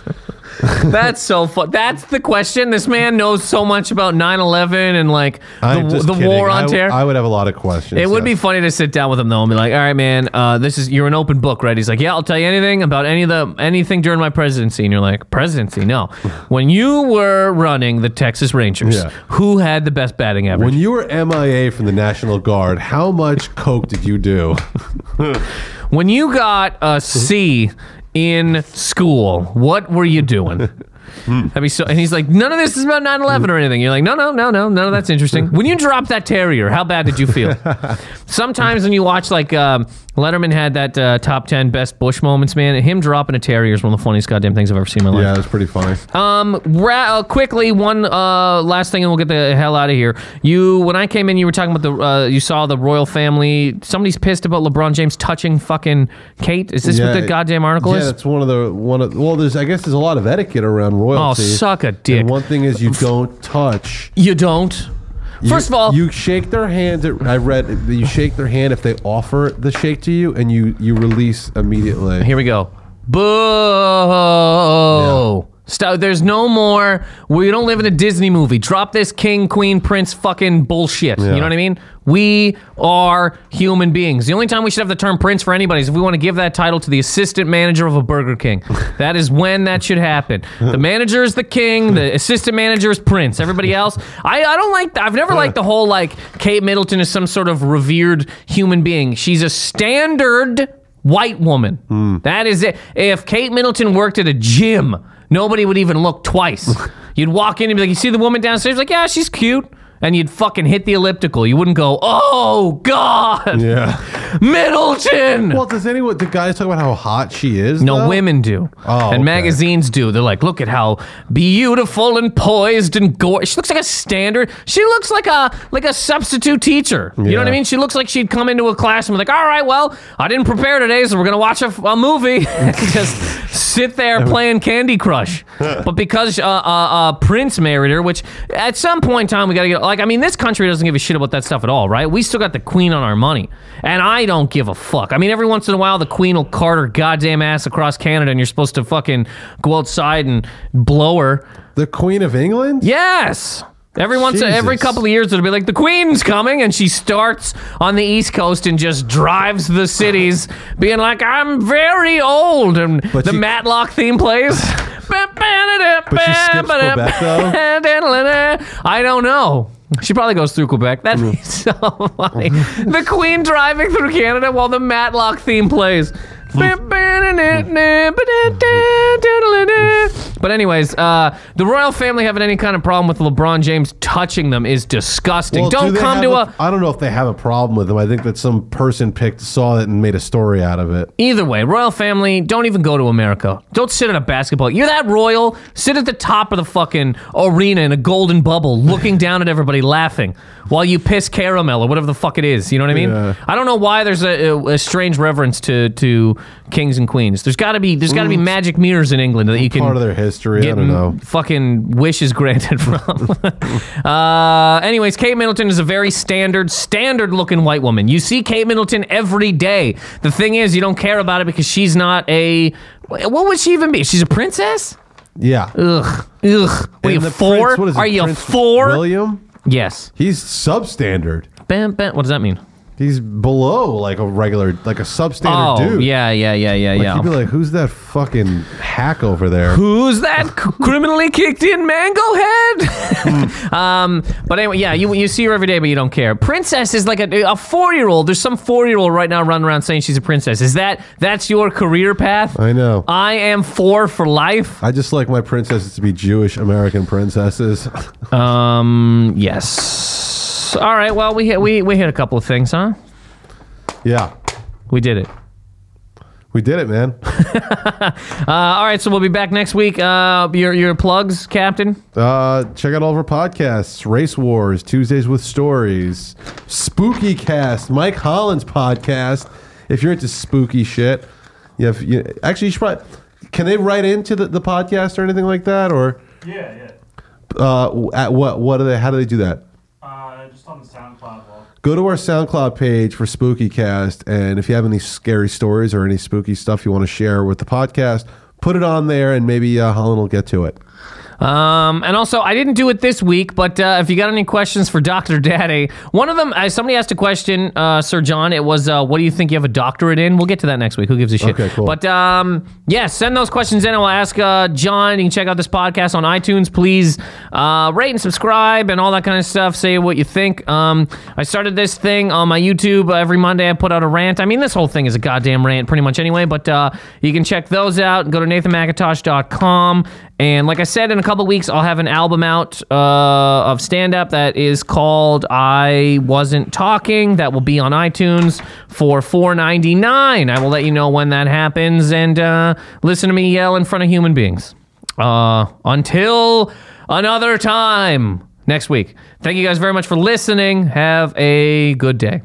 That's so fun. That's the question. This man knows so much about 9-11 and like I'm the, just the kidding. war on w- terror. I would have a lot of questions. It would be yes. funny to sit down with him though and be like, "All right, man, uh, this is you're an open book, right?" He's like, "Yeah, I'll tell you anything about any of the anything during my presidency." And you're like, "Presidency? No. when you were running the Texas Rangers, Yeah. who had the best batting average? When you were MIA from the National Guard, how much coke did you do? When you got a C in school, what were you doing?" That'd be so, and he's like, none of this is about 9-11 or anything. You're like, no, no, no, no, none of that's interesting. When you dropped that terrier, how bad did you feel? Sometimes when you watch, like, um, Letterman had that uh, top 10 best Bush moments, man, him dropping a terrier is one of the funniest goddamn things I've ever seen in my life. yeah, it was pretty funny. Um, ra- uh, quickly, one uh, last thing, and we'll get the hell out of here. You, when I came in, you were talking about the, uh, you saw the royal family. Somebody's pissed about LeBron James touching fucking Kate. Is this what the goddamn article is? yeah, is? that's one of the one of well. There's I guess there's a lot of etiquette around royalty. Oh, royalty. suck a dick. And one thing is you don't touch. You don't. First of all, you shake their hands. I read that you shake their hand if they offer the shake to you, and you you release immediately. here we go. Boo! Stop. There's no more. We don't live in a Disney movie. Drop this king, queen, prince fucking bullshit. You Yeah. know what I mean? We are human beings. The only time we should have the term prince for anybody is if we want to give that title to the assistant manager of a Burger King. that is when that should happen. The manager is the king. The assistant manager is prince. Everybody else, I, I don't like. I've never liked the whole like Kate Middleton is some sort of revered human being. She's a standard white woman. Hmm. That is it. If Kate Middleton worked at a gym, nobody would even look twice. you'd walk in and be like, "You see the woman downstairs?" Like, yeah, she's cute. And you'd fucking hit the elliptical. You wouldn't go, "Oh God, Yeah. Middleton." Well, does anyone? Do guys talk about how hot she is? No, though? women do. Oh, and okay. magazines do. They're like, look at how beautiful and poised and gorgeous. She looks like a standard. She looks like a like a substitute teacher. You know what I Yeah. mean? She looks like she'd come into a class and be like, all right, well, I didn't prepare today, so we're gonna watch a, a movie and just sit there playing Candy Crush. but because uh, uh, uh, Prince married her, which at some point in time we gotta get like, I mean, this country doesn't give a shit about that stuff at all, right? We still got the Queen on our money, and I don't give a fuck. I mean, every once in a while, the Queen will cart her goddamn ass across Canada, and you're supposed to fucking go outside and blow her. The Queen of England. Yes. Every once, every couple of years, it'll be like the Queen's coming, and she starts on the East Coast and just drives the cities, being like, "I'm very old," and But the she- Matlock theme plays. but she skips Quebec, though? I don't know. She probably goes through Quebec. That'd mm-hmm. be so funny. the Queen driving through Canada while the Matlock theme plays. But anyways, uh, the royal family having any kind of problem with LeBron James touching them is disgusting. Well, do don't they come to a, I don't know if they have a problem with them. I think that some person picked, saw it, and made a story out of it. Either way, royal family, don't even go to America. Don't sit at a basketball. You're that royal. Sit at the top of the fucking arena in a golden bubble, looking down at everybody, laughing. While you piss caramel or whatever the fuck it is. You know what I mean? Yeah. I don't know why there's a, a, a strange reverence to to kings and queens. There's got to be there's got to be magic mirrors in England that you can Part of their history. I don't know. fucking wishes granted from. uh, anyways, Kate Middleton is a very standard, standard looking white woman. You see Kate Middleton every day. The thing is, you don't care about it because she's not a. What would she even be? She's a princess. Yeah. Ugh, ugh. What are you four? prince- what is it, are you Prince four? William? Yes. He's substandard. Bam, bam. What does that mean? He's below like a regular, like a substandard Oh, dude. yeah, yeah, yeah, yeah, Like, yeah. You'd be like, who's that fucking hack over there? Who's that criminally kicked in mango head? um, but anyway, yeah, you you see her every day, but you don't care. Princess is like a, a four year old. There's some four year old right now running around saying she's a princess. Is that that's your career path? I know. I am four for life. I just like my princesses to be Jewish American princesses. Um, yes. All right. Well, we hit we we hit a couple of things, huh? yeah. We did it. We did it, man. Uh, all right, so we'll be back next week. Uh, your your plugs, Captain. Uh, check out all of our podcasts Race Wars, Tuesdays with Stories, Spooky Cast, Mike Holland's podcast. If you're into spooky shit, you have, you, actually, you should probably, can they write into the, the podcast or anything like that? Or Yeah, yeah. uh, at what, what do they, how do they do that? Uh, just on the SoundCloud wall. Go to our SoundCloud page for Spooky Cast, and if you have any scary stories or any spooky stuff you want to share with the podcast, put it on there, and maybe uh, Holland will get to it. Um, and also, I didn't do it this week, but uh, if you got any questions for Dr. Daddy, one of them, uh, somebody asked a question, uh, Sir John. It was, uh, what do you think you have a doctorate in? We'll get to that next week. Who gives a shit? Okay, cool. But um, yeah, send those questions in. and We'll ask uh, John. You can check out this podcast on iTunes. Please uh, rate and subscribe and all that kind of stuff. Say what you think. Um, I started this thing on my YouTube every Monday. I put out a rant. I mean, this whole thing is a goddamn rant, pretty much anyway. But uh, you can check those out. Go to nathanmacintosh.com. And like I said, in a couple weeks, I'll have an album out uh, of stand up that is called I Wasn't Talking. That will be on iTunes for $4.99. I will let you know when that happens and uh, listen to me yell in front of human beings. Uh, until another time next week. Thank you guys very much for listening. Have a good day.